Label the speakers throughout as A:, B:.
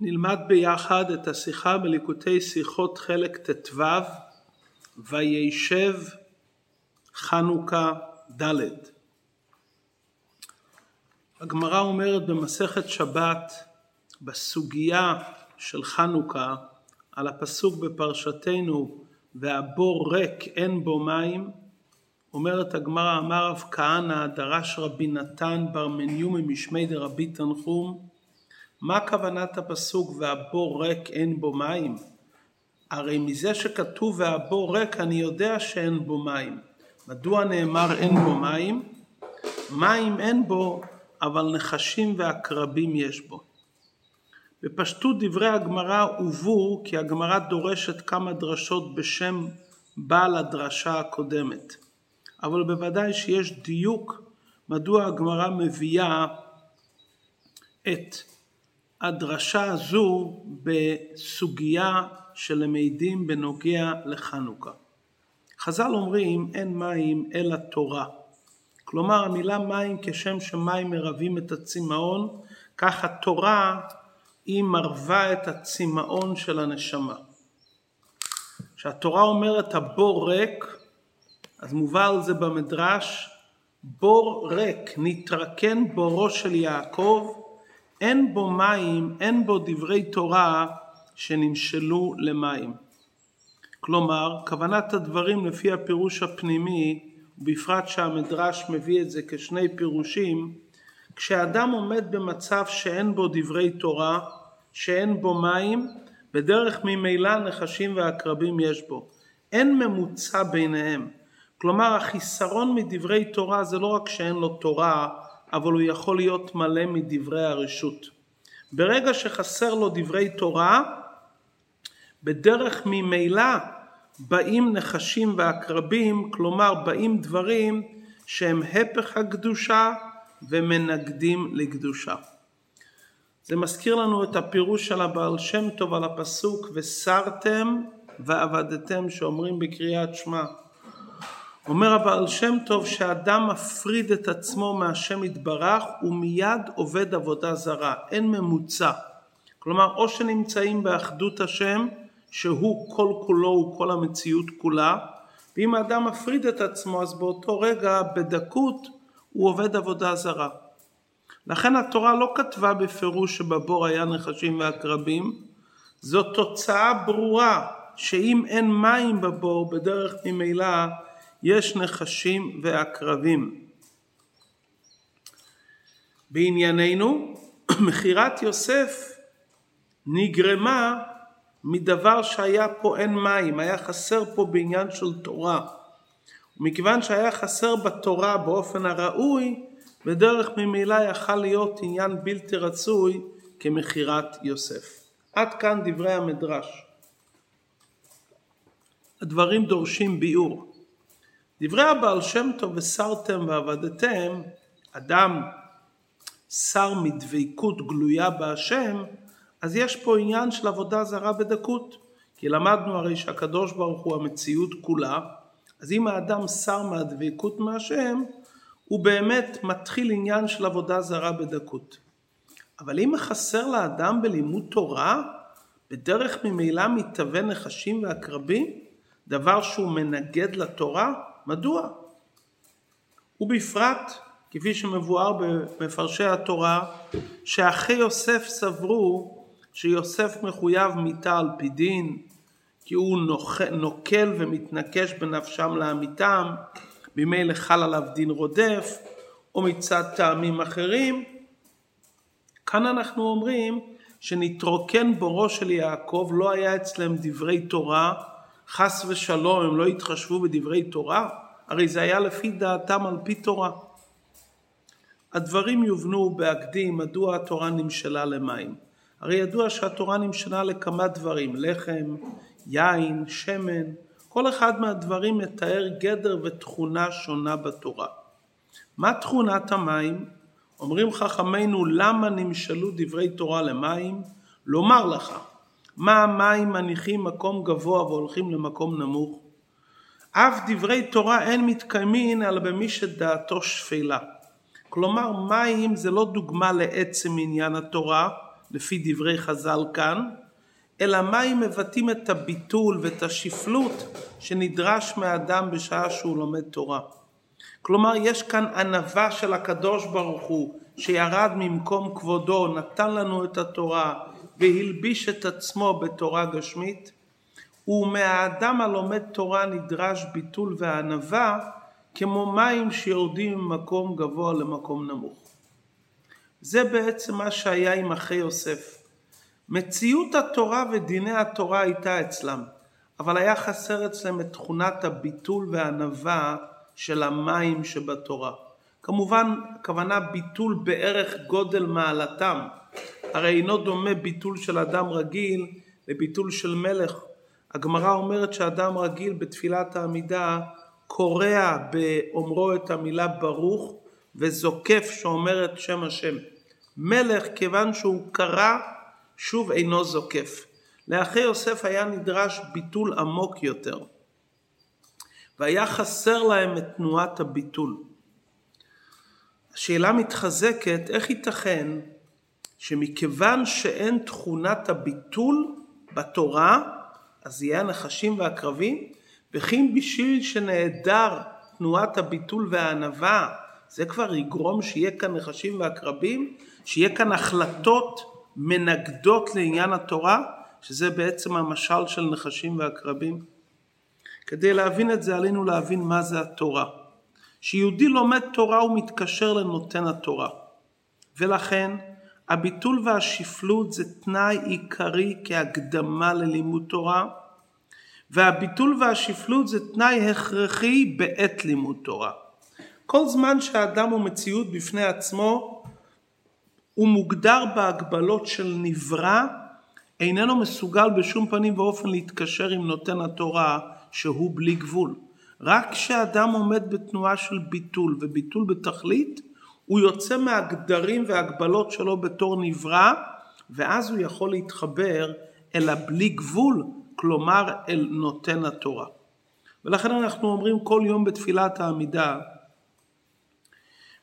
A: נלמד ביחד את השיחה בליקוטי שיחות חלק ט"ו, וישב חנוכה ד'. הגמרא אומרת במסכת שבת, בסוגיה של חנוכה, על הפסוק בפרשתנו, והבור ריק אין בו מים, אומרת הגמרא, אמר רב כהנא, דרש רבי נתן בר מניומי משמי דרבי תנחום, מה כוונת הפסוק והבור ריק אין בו מים? הרי מזה שכתוב והבור ריק אני יודע שאין בו מים. מדוע נאמר אין בו מים? מים אין בו, אבל נחשים ועקרבים יש בו. בפשטות דברי הגמרא הובאו כי הגמרא דורשת כמה דרשות בשם בעל הדרשה הקודמת. אבל בוודאי שיש דיוק מדוע הגמרא מביאה את הדרשה הזו בסוגיה שלמדים בנוגע לחנוכה. חז"ל אומרים אין מים אלא תורה. כלומר המילה מים כשם שמים מרבים את הצמאון, כך התורה היא מרבה את הצמאון של הנשמה. כשהתורה אומרת הבור ריק, אז מובא על זה במדרש, בור ריק, נתרקן בורו של יעקב, אין בו מים, אין בו דברי תורה שנמשלו למים. כלומר, כוונת הדברים לפי הפירוש הפנימי, בפרט שהמדרש מביא את זה כשני פירושים, כשאדם עומד במצב שאין בו דברי תורה, שאין בו מים, בדרך ממילא נחשים ועקרבים יש בו. אין ממוצע ביניהם. כלומר, החיסרון מדברי תורה זה לא רק שאין לו תורה, אבל הוא יכול להיות מלא מדברי הרשות. ברגע שחסר לו דברי תורה, בדרך ממילא באים נחשים ועקרבים, כלומר באים דברים שהם הפך הקדושה ומנגדים לקדושה. זה מזכיר לנו את הפירוש של הבעל שם טוב על הפסוק וסרתם ועבדתם שאומרים בקריאת שמע אומר הבעל שם טוב שאדם מפריד את עצמו מהשם יתברך ומיד עובד עבודה זרה, אין ממוצע. כלומר או שנמצאים באחדות השם שהוא כל כולו הוא כל המציאות כולה ואם האדם מפריד את עצמו אז באותו רגע בדקות הוא עובד עבודה זרה. לכן התורה לא כתבה בפירוש שבבור היה נחשים ועקרבים, זו תוצאה ברורה שאם אין מים בבור בדרך ממילא יש נחשים ועקרבים. בענייננו, מכירת יוסף נגרמה מדבר שהיה פה אין מים, היה חסר פה בעניין של תורה. ומכיוון שהיה חסר בתורה באופן הראוי, בדרך ממילא יכל להיות עניין בלתי רצוי כמכירת יוסף. עד כאן דברי המדרש. הדברים דורשים ביאור. דברי הבעל שם טוב וסרתם ועבדתם, אדם שר מדבקות גלויה בהשם, אז יש פה עניין של עבודה זרה בדקות. כי למדנו הרי שהקדוש ברוך הוא המציאות כולה, אז אם האדם שר מהדבקות מהשם, הוא באמת מתחיל עניין של עבודה זרה בדקות. אבל אם חסר לאדם בלימוד תורה, בדרך ממילא מתהווה נחשים ועקרבים, דבר שהוא מנגד לתורה, מדוע? ובפרט, כפי שמבואר במפרשי התורה, שאחי יוסף סברו שיוסף מחויב מיתה על פי דין, כי הוא נוקל ומתנקש בנפשם לעמיתם, ממילא חל עליו דין רודף, או מצד טעמים אחרים. כאן אנחנו אומרים שנתרוקן בורו של יעקב, לא היה אצלם דברי תורה, חס ושלום הם לא התחשבו בדברי תורה, הרי זה היה לפי דעתם על פי תורה. הדברים יובנו בהקדים מדוע התורה נמשלה למים. הרי ידוע שהתורה נמשלה לכמה דברים, לחם, יין, שמן, כל אחד מהדברים מתאר גדר ותכונה שונה בתורה. מה תכונת המים? אומרים חכמינו למה נמשלו דברי תורה למים? לומר לך, מה המים מניחים מקום גבוה והולכים למקום נמוך? אף דברי תורה אין מתקיימין אלא במי שדעתו שפלה. כלומר מים זה לא דוגמה לעצם עניין התורה, לפי דברי חז"ל כאן, אלא מה אם מבטאים את הביטול ואת השפלות שנדרש מהאדם בשעה שהוא לומד תורה. כלומר, יש כאן ענווה של הקדוש ברוך הוא, שירד ממקום כבודו, נתן לנו את התורה והלביש את עצמו בתורה גשמית, ומהאדם הלומד תורה נדרש ביטול וענווה כמו מים שיורדים ממקום גבוה למקום נמוך. זה בעצם מה שהיה עם אחי יוסף. מציאות התורה ודיני התורה הייתה אצלם, אבל היה חסר אצלם את תכונת הביטול והענווה של המים שבתורה. כמובן, הכוונה ביטול בערך גודל מעלתם. הרי אינו דומה ביטול של אדם רגיל לביטול של מלך. הגמרא אומרת שאדם רגיל בתפילת העמידה קורע באומרו את המילה ברוך וזוקף שאומר את שם השם. מלך כיוון שהוא קרא שוב אינו זוקף. לאחי יוסף היה נדרש ביטול עמוק יותר. והיה חסר להם את תנועת הביטול. השאלה מתחזקת, איך ייתכן שמכיוון שאין תכונת הביטול בתורה, אז יהיה הנחשים והקרבים, וכי בשביל שנעדר תנועת הביטול והענווה, זה כבר יגרום שיהיה כאן נחשים ועקרבים, שיהיה כאן החלטות מנגדות לעניין התורה, שזה בעצם המשל של נחשים ועקרבים. כדי להבין את זה עלינו להבין מה זה התורה. כשיהודי לומד תורה הוא מתקשר לנותן התורה. ולכן הביטול והשפלות זה תנאי עיקרי כהקדמה ללימוד תורה, והביטול והשפלות זה תנאי הכרחי בעת לימוד תורה. כל זמן שהאדם הוא מציאות בפני עצמו, הוא מוגדר בהגבלות של נברא, איננו מסוגל בשום פנים ואופן להתקשר עם נותן התורה שהוא בלי גבול. רק כשאדם עומד בתנועה של ביטול וביטול בתכלית, הוא יוצא מהגדרים והגבלות שלו בתור נברא, ואז הוא יכול להתחבר אל הבלי גבול, כלומר אל נותן התורה. ולכן אנחנו אומרים כל יום בתפילת העמידה,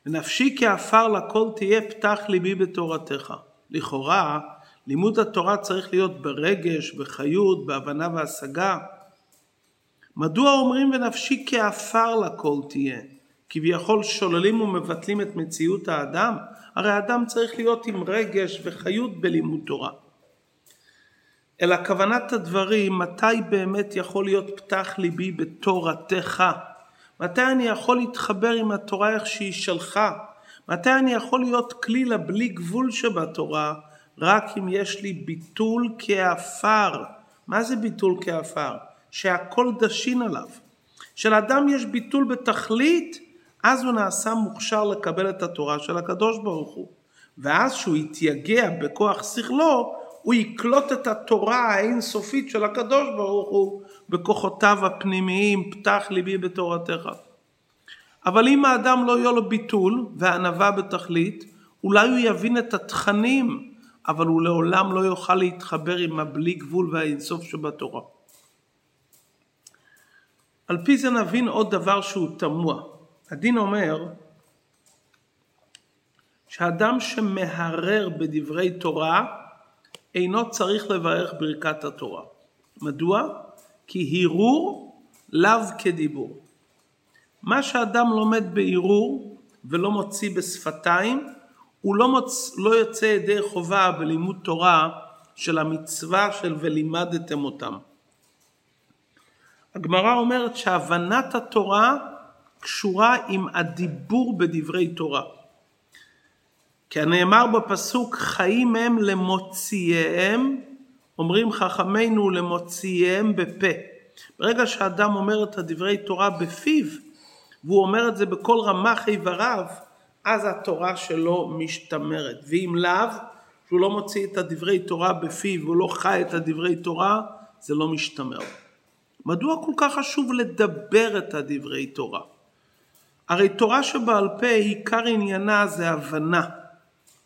A: ונפשי כעפר לכל תהיה פתח ליבי בתורתך. לכאורה, לימוד התורה צריך להיות ברגש, בחיות, בהבנה והשגה. מדוע אומרים ונפשי כעפר לכל תהיה? כביכול שוללים ומבטלים את מציאות האדם? הרי האדם צריך להיות עם רגש וחיות בלימוד תורה. אלא כוונת הדברים, מתי באמת יכול להיות פתח ליבי בתורתך? מתי אני יכול להתחבר עם התורה איך שהיא שלך? מתי אני יכול להיות כלי לבלי גבול שבתורה? רק אם יש לי ביטול כעפר. מה זה ביטול כעפר? שהכל דשין עליו. כשלאדם יש ביטול בתכלית, אז הוא נעשה מוכשר לקבל את התורה של הקדוש ברוך הוא. ואז שהוא יתייגע בכוח שכלו, הוא יקלוט את התורה האינסופית של הקדוש ברוך הוא בכוחותיו הפנימיים, פתח ליבי בתורתך. אבל אם האדם לא יהיה לו ביטול וענווה בתכלית, אולי הוא יבין את התכנים, אבל הוא לעולם לא יוכל להתחבר עם הבלי גבול והאינסוף שבתורה. על פי זה נבין עוד דבר שהוא תמוה. הדין אומר שאדם שמהרר בדברי תורה אינו צריך לברך ברכת התורה. מדוע? כי הרהור לאו כדיבור. מה שאדם לומד בהרהור ולא מוציא בשפתיים, הוא לא, מוצ... לא יוצא ידי חובה בלימוד תורה של המצווה של ולימדתם אותם. הגמרא אומרת שהבנת התורה קשורה עם הדיבור בדברי תורה. כנאמר בפסוק חיים הם למוציאיהם, אומרים חכמינו למוציאיהם בפה. ברגע שאדם אומר את הדברי תורה בפיו, והוא אומר את זה בכל רמ"ח איבריו, אז התורה שלו משתמרת. ואם לאו, שהוא לא מוציא את הדברי תורה בפיו, הוא לא חי את הדברי תורה, זה לא משתמר. מדוע כל כך חשוב לדבר את הדברי תורה? הרי תורה שבעל פה, עיקר עניינה זה הבנה.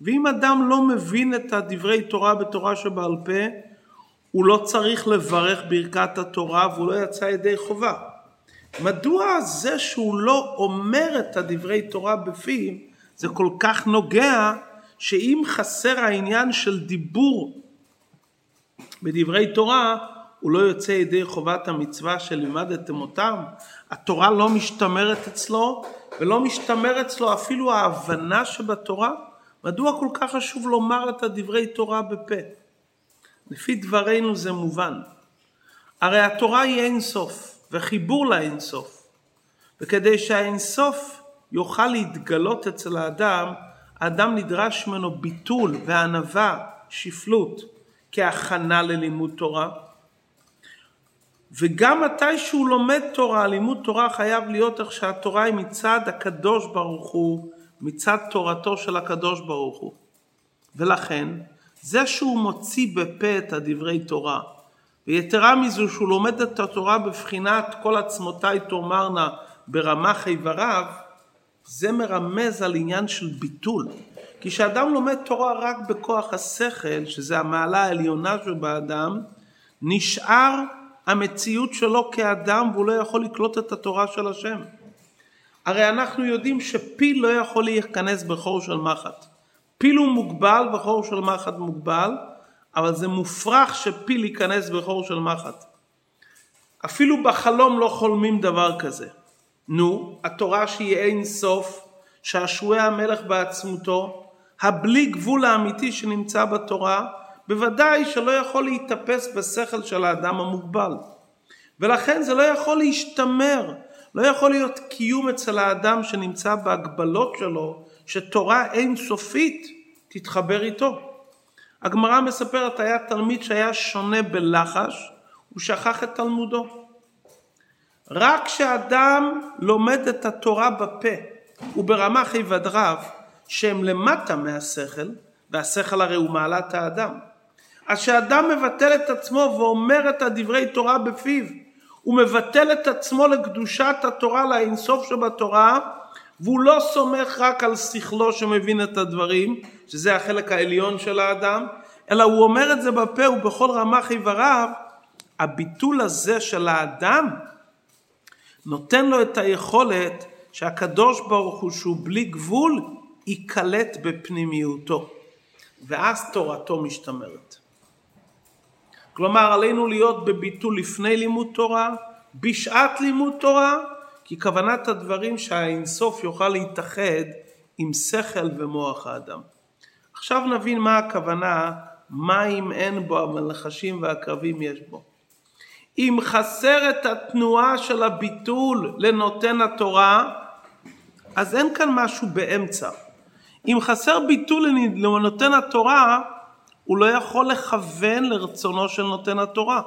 A: ואם אדם לא מבין את הדברי תורה בתורה שבעל פה, הוא לא צריך לברך ברכת התורה והוא לא יצא ידי חובה. מדוע זה שהוא לא אומר את הדברי תורה בפיו, זה כל כך נוגע שאם חסר העניין של דיבור בדברי תורה, הוא לא יוצא ידי חובת המצווה שלימדתם אותם, התורה לא משתמרת אצלו, ולא משתמר אצלו אפילו ההבנה שבתורה. מדוע כל כך חשוב לומר את הדברי תורה בפה? לפי דברינו זה מובן. הרי התורה היא אין סוף, וחיבור לאין סוף. וכדי שהאין סוף יוכל להתגלות אצל האדם, האדם נדרש ממנו ביטול וענווה, שפלות, כהכנה ללימוד תורה. וגם מתי שהוא לומד תורה, לימוד תורה חייב להיות איך שהתורה היא מצד הקדוש ברוך הוא, מצד תורתו של הקדוש ברוך הוא. ולכן, זה שהוא מוציא בפה את הדברי תורה, ויתרה מזו שהוא לומד את התורה בבחינת כל עצמותיי תאמרנה ברמ"ח איבריו, זה מרמז על עניין של ביטול. כי כשאדם לומד תורה רק בכוח השכל, שזה המעלה העליונה שבאדם, נשאר המציאות שלו כאדם והוא לא יכול לקלוט את התורה של השם. הרי אנחנו יודעים שפיל לא יכול להיכנס בחור של מחט. פיל הוא מוגבל וחור של מחט מוגבל, אבל זה מופרך שפיל ייכנס בחור של מחט. אפילו בחלום לא חולמים דבר כזה. נו, התורה שהיא אין סוף, שעשועי המלך בעצמותו, הבלי גבול האמיתי שנמצא בתורה, בוודאי שלא יכול להתאפס בשכל של האדם המוגבל. ולכן זה לא יכול להשתמר, לא יכול להיות קיום אצל האדם שנמצא בהגבלות שלו, שתורה אין סופית תתחבר איתו. הגמרא מספרת, היה תלמיד שהיה שונה בלחש, הוא שכח את תלמודו. רק כשאדם לומד את התורה בפה וברמ"ח איבדריו, שהם למטה מהשכל, והשכל הרי הוא מעלת האדם. אז כשאדם מבטל את עצמו ואומר את הדברי תורה בפיו, הוא מבטל את עצמו לקדושת התורה, לאינסוף שבתורה, והוא לא סומך רק על שכלו שמבין את הדברים, שזה החלק העליון של האדם, אלא הוא אומר את זה בפה ובכל רמ"ח איבריו, הביטול הזה של האדם נותן לו את היכולת שהקדוש ברוך הוא שהוא בלי גבול ייקלט בפנימיותו ואז תורתו משתמרת. כלומר עלינו להיות בביטול לפני לימוד תורה, בשעת לימוד תורה, כי כוונת הדברים שהאינסוף יוכל להתאחד עם שכל ומוח האדם. עכשיו נבין מה הכוונה, מה אם אין בו המלחשים והקרבים יש בו. אם חסר את התנועה של הביטול לנותן התורה, אז אין כאן משהו באמצע. אם חסר ביטול לנותן התורה, הוא לא יכול לכוון לרצונו של נותן התורה.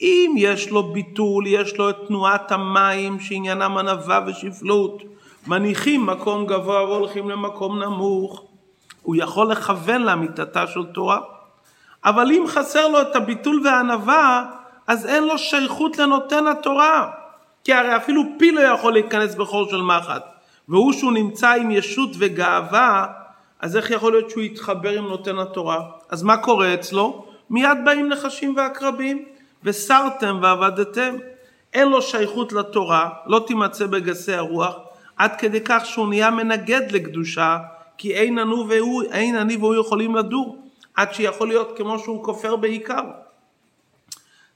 A: אם יש לו ביטול, יש לו את תנועת המים שעניינם ענווה ושפלות, מניחים מקום גבוה והולכים למקום נמוך, הוא יכול לכוון לאמיתתה של תורה. אבל אם חסר לו את הביטול והענווה, אז אין לו שייכות לנותן התורה. כי הרי אפילו פיל לא יכול להיכנס בחור של מחט. והוא שהוא נמצא עם ישות וגאווה, אז איך יכול להיות שהוא יתחבר עם נותן התורה? אז מה קורה אצלו? מיד באים נחשים ועקרבים, וסרתם ועבדתם. אין לו שייכות לתורה, לא תימצא בגסי הרוח, עד כדי כך שהוא נהיה מנגד לקדושה, כי אין, אני והוא, אין אני והוא יכולים לדור, עד שיכול להיות כמו שהוא כופר בעיקר.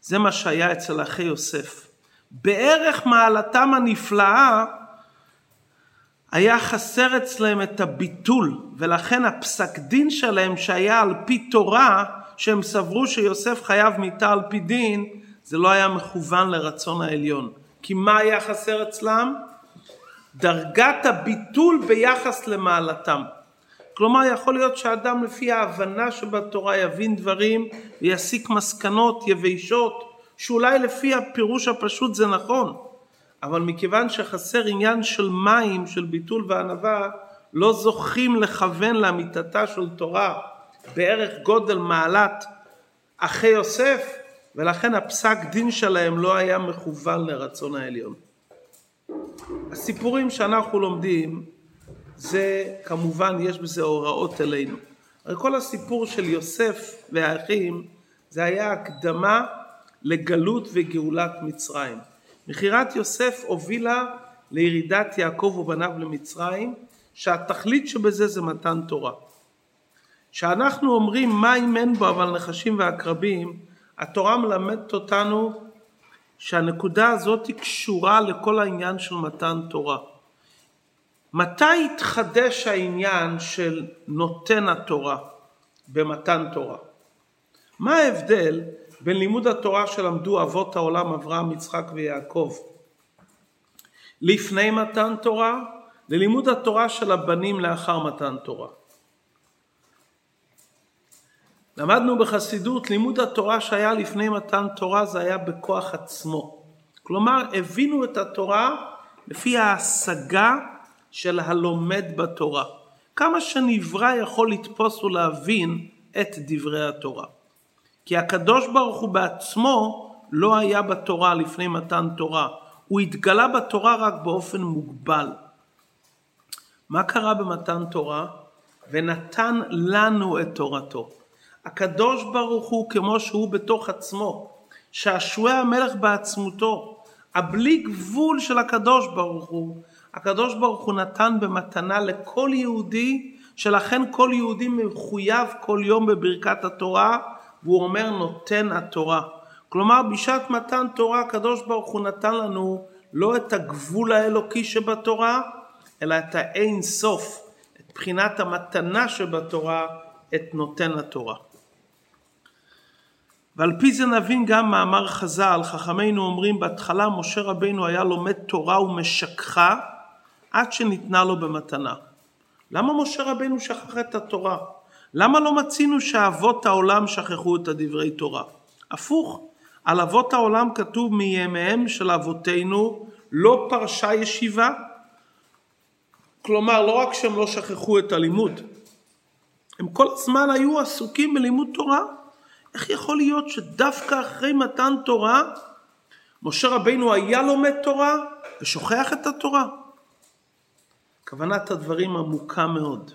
A: זה מה שהיה אצל אחי יוסף. בערך מעלתם הנפלאה היה חסר אצלם את הביטול, ולכן הפסק דין שלהם שהיה על פי תורה, שהם סברו שיוסף חייב מיתה על פי דין, זה לא היה מכוון לרצון העליון. כי מה היה חסר אצלם? דרגת הביטול ביחס למעלתם. כלומר, יכול להיות שאדם לפי ההבנה שבתורה יבין דברים ויסיק מסקנות יבשות, שאולי לפי הפירוש הפשוט זה נכון, אבל מכיוון שחסר עניין של מים, של ביטול וענווה, לא זוכים לכוון לאמיתתה של תורה בערך גודל מעלת אחי יוסף, ולכן הפסק דין שלהם לא היה מכוון לרצון העליון. הסיפורים שאנחנו לומדים זה כמובן יש בזה הוראות אלינו. הרי כל הסיפור של יוסף והאחים זה היה הקדמה לגלות וגאולת מצרים. מכירת יוסף הובילה לירידת יעקב ובניו למצרים, שהתכלית שבזה זה מתן תורה. כשאנחנו אומרים מים אין בו אבל נחשים ועקרבים, התורה מלמדת אותנו שהנקודה הזאת קשורה לכל העניין של מתן תורה. מתי התחדש העניין של נותן התורה במתן תורה? מה ההבדל בין לימוד התורה שלמדו אבות העולם אברהם, יצחק ויעקב לפני מתן תורה ללימוד התורה של הבנים לאחר מתן תורה? למדנו בחסידות, לימוד התורה שהיה לפני מתן תורה זה היה בכוח עצמו. כלומר, הבינו את התורה לפי ההשגה של הלומד בתורה. כמה שנברא יכול לתפוס ולהבין את דברי התורה. כי הקדוש ברוך הוא בעצמו לא היה בתורה לפני מתן תורה, הוא התגלה בתורה רק באופן מוגבל. מה קרה במתן תורה? ונתן לנו את תורתו. הקדוש ברוך הוא כמו שהוא בתוך עצמו, שעשועי המלך בעצמותו, הבלי גבול של הקדוש ברוך הוא, הקדוש ברוך הוא נתן במתנה לכל יהודי, שלכן כל יהודי מחויב כל יום בברכת התורה, והוא אומר נותן התורה. כלומר בשעת מתן תורה הקדוש ברוך הוא נתן לנו לא את הגבול האלוקי שבתורה, אלא את האין סוף, את בחינת המתנה שבתורה, את נותן התורה. ועל פי זה נבין גם מאמר חז"ל, חכמינו אומרים בהתחלה משה רבינו היה לומד תורה ומשככה עד שניתנה לו במתנה. למה משה רבינו שכח את התורה? למה לא מצינו שאבות העולם שכחו את הדברי תורה? הפוך, על אבות העולם כתוב מימיהם של אבותינו לא פרשה ישיבה. כלומר, לא רק שהם לא שכחו את הלימוד, הם כל הזמן היו עסוקים בלימוד תורה. איך יכול להיות שדווקא אחרי מתן תורה, משה רבינו היה לומד תורה ושוכח את התורה? כוונת הדברים עמוקה מאוד.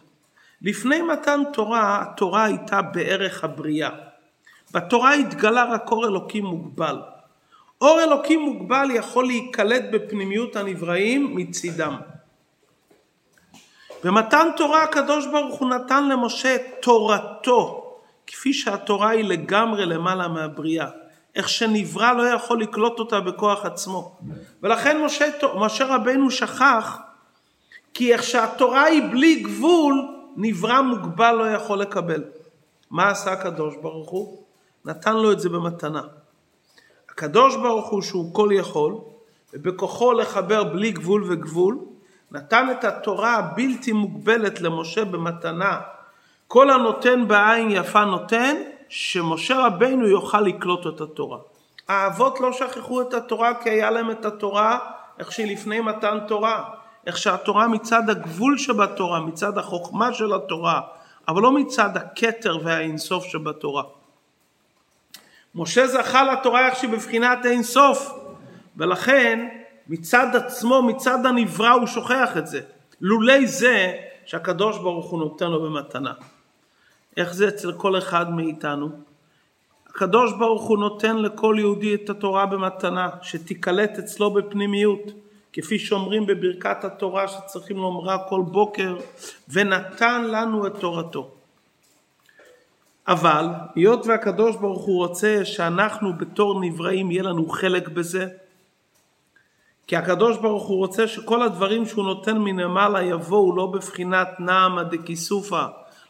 A: לפני מתן תורה, התורה הייתה בערך הבריאה. בתורה התגלה רק אור אלוקים מוגבל. אור אלוקים מוגבל יכול להיקלט בפנימיות הנבראים מצידם. במתן תורה הקדוש ברוך הוא נתן למשה תורתו, כפי שהתורה היא לגמרי למעלה מהבריאה. איך שנברא לא יכול לקלוט אותה בכוח עצמו. ולכן משה, משה רבנו שכח כי איך שהתורה היא בלי גבול, נברא מוגבל לא יכול לקבל. מה עשה הקדוש ברוך הוא? נתן לו את זה במתנה. הקדוש ברוך הוא שהוא כל יכול, ובכוחו לחבר בלי גבול וגבול, נתן את התורה הבלתי מוגבלת למשה במתנה. כל הנותן בעין יפה נותן, שמשה רבינו יוכל לקלוט את התורה. האבות לא שכחו את התורה כי היה להם את התורה איך שהיא לפני מתן תורה. איך שהתורה מצד הגבול שבתורה, מצד החוכמה של התורה, אבל לא מצד הכתר והאינסוף שבתורה. משה זכה לתורה איך שהיא בבחינת אינסוף, ולכן מצד עצמו, מצד הנברא הוא שוכח את זה. לולי זה שהקדוש ברוך הוא נותן לו במתנה. איך זה אצל כל אחד מאיתנו? הקדוש ברוך הוא נותן לכל יהודי את התורה במתנה, שתיקלט אצלו בפנימיות. כפי שאומרים בברכת התורה שצריכים לומרה כל בוקר, ונתן לנו את תורתו. אבל היות והקדוש ברוך הוא רוצה שאנחנו בתור נבראים יהיה לנו חלק בזה, כי הקדוש ברוך הוא רוצה שכל הדברים שהוא נותן מנמעלה יבואו לא בבחינת נעמא דכיסופא,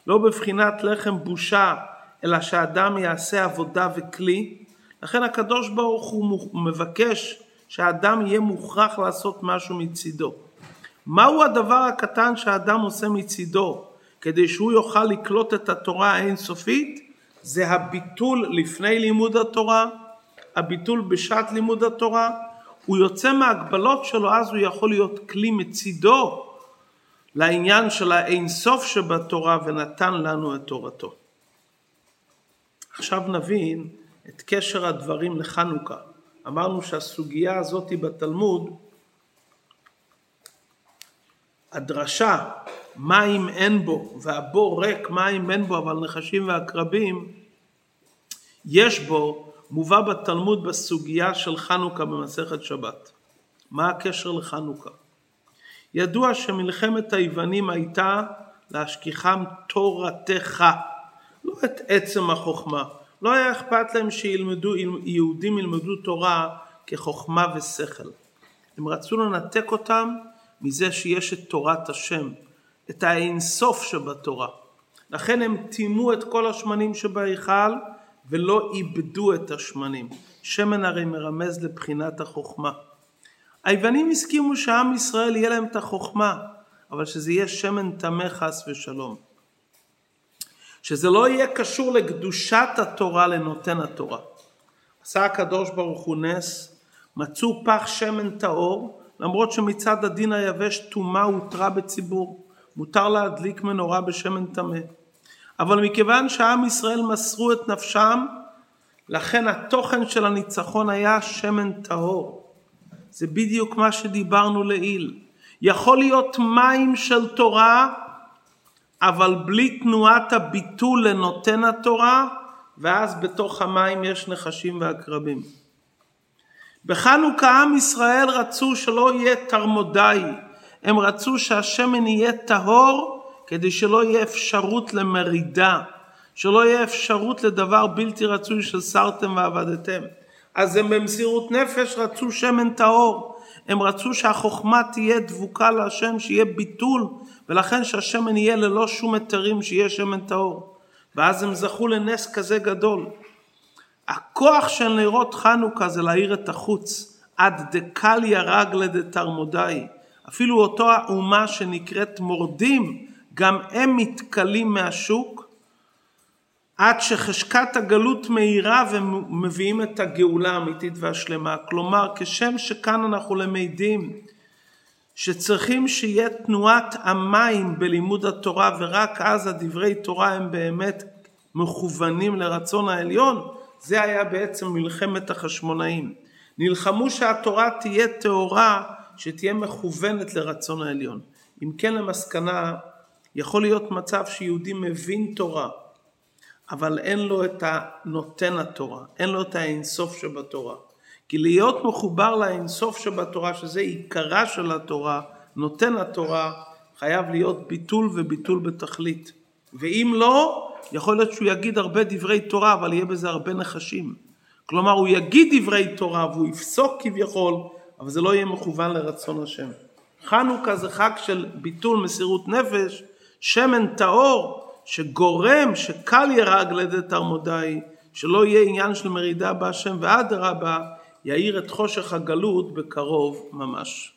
A: לא בבחינת לחם בושה, אלא שאדם יעשה עבודה וכלי. לכן הקדוש ברוך הוא מבקש שהאדם יהיה מוכרח לעשות משהו מצידו. מהו הדבר הקטן שהאדם עושה מצידו כדי שהוא יוכל לקלוט את התורה האינסופית? זה הביטול לפני לימוד התורה, הביטול בשעת לימוד התורה. הוא יוצא מהגבלות שלו, אז הוא יכול להיות כלי מצידו לעניין של האינסוף שבתורה ונתן לנו את תורתו. עכשיו נבין את קשר הדברים לחנוכה. אמרנו שהסוגיה הזאת בתלמוד, הדרשה מים אין בו והבור ריק מים אין בו אבל נחשים ועקרבים יש בו מובא בתלמוד בסוגיה של חנוכה במסכת שבת. מה הקשר לחנוכה? ידוע שמלחמת היוונים הייתה להשכיחם תורתך לא את עצם החוכמה. לא היה אכפת להם שיהודים ילמדו תורה כחוכמה ושכל. הם רצו לנתק אותם מזה שיש את תורת השם, את האינסוף שבתורה. לכן הם טימאו את כל השמנים שבהיכל ולא איבדו את השמנים. שמן הרי מרמז לבחינת החוכמה. היוונים הסכימו שעם ישראל יהיה להם את החוכמה, אבל שזה יהיה שמן טמא חס ושלום. שזה לא יהיה קשור לקדושת התורה לנותן התורה. עשה הקדוש ברוך הוא נס, מצאו פח שמן טהור, למרות שמצד הדין היבש טומאה הותרה בציבור, מותר להדליק מנורה בשמן טמא. אבל מכיוון שעם ישראל מסרו את נפשם, לכן התוכן של הניצחון היה שמן טהור. זה בדיוק מה שדיברנו לעיל. יכול להיות מים של תורה, אבל בלי תנועת הביטול לנותן התורה, ואז בתוך המים יש נחשים ועקרבים. בחנוכה עם ישראל רצו שלא יהיה תרמודאי, הם רצו שהשמן יהיה טהור כדי שלא יהיה אפשרות למרידה, שלא יהיה אפשרות לדבר בלתי רצוי של סרתם ועבדתם. אז הם במסירות נפש רצו שמן טהור, הם רצו שהחוכמה תהיה דבוקה להשם, שיהיה ביטול, ולכן שהשמן יהיה ללא שום היתרים, שיהיה שמן טהור. ואז הם זכו לנס כזה גדול. הכוח של נרות חנוכה זה להאיר את החוץ, עד דקליה רגלה דתרמודאי. אפילו אותו האומה שנקראת מורדים, גם הם מתכלים מהשוק, עד שחשקת הגלות מאירה ומביאים את הגאולה האמיתית והשלמה. כלומר, כשם שכאן אנחנו למדים שצריכים שיהיה תנועת המים בלימוד התורה ורק אז הדברי תורה הם באמת מכוונים לרצון העליון, זה היה בעצם מלחמת החשמונאים. נלחמו שהתורה תהיה טהורה, שתהיה מכוונת לרצון העליון. אם כן למסקנה, יכול להיות מצב שיהודי מבין תורה, אבל אין לו את הנותן התורה, אין לו את האינסוף שבתורה. כי להיות מחובר לאינסוף שבתורה, שזה עיקרה של התורה, נותן התורה, חייב להיות ביטול וביטול בתכלית. ואם לא, יכול להיות שהוא יגיד הרבה דברי תורה, אבל יהיה בזה הרבה נחשים. כלומר, הוא יגיד דברי תורה והוא יפסוק כביכול, אבל זה לא יהיה מכוון לרצון השם. חנוכה זה חג של ביטול מסירות נפש, שמן טהור, שגורם, שקל ירג לידי תרמודאי, שלא יהיה עניין של מרידה בהשם, ואדרבה, יאיר את חושך הגלות בקרוב ממש.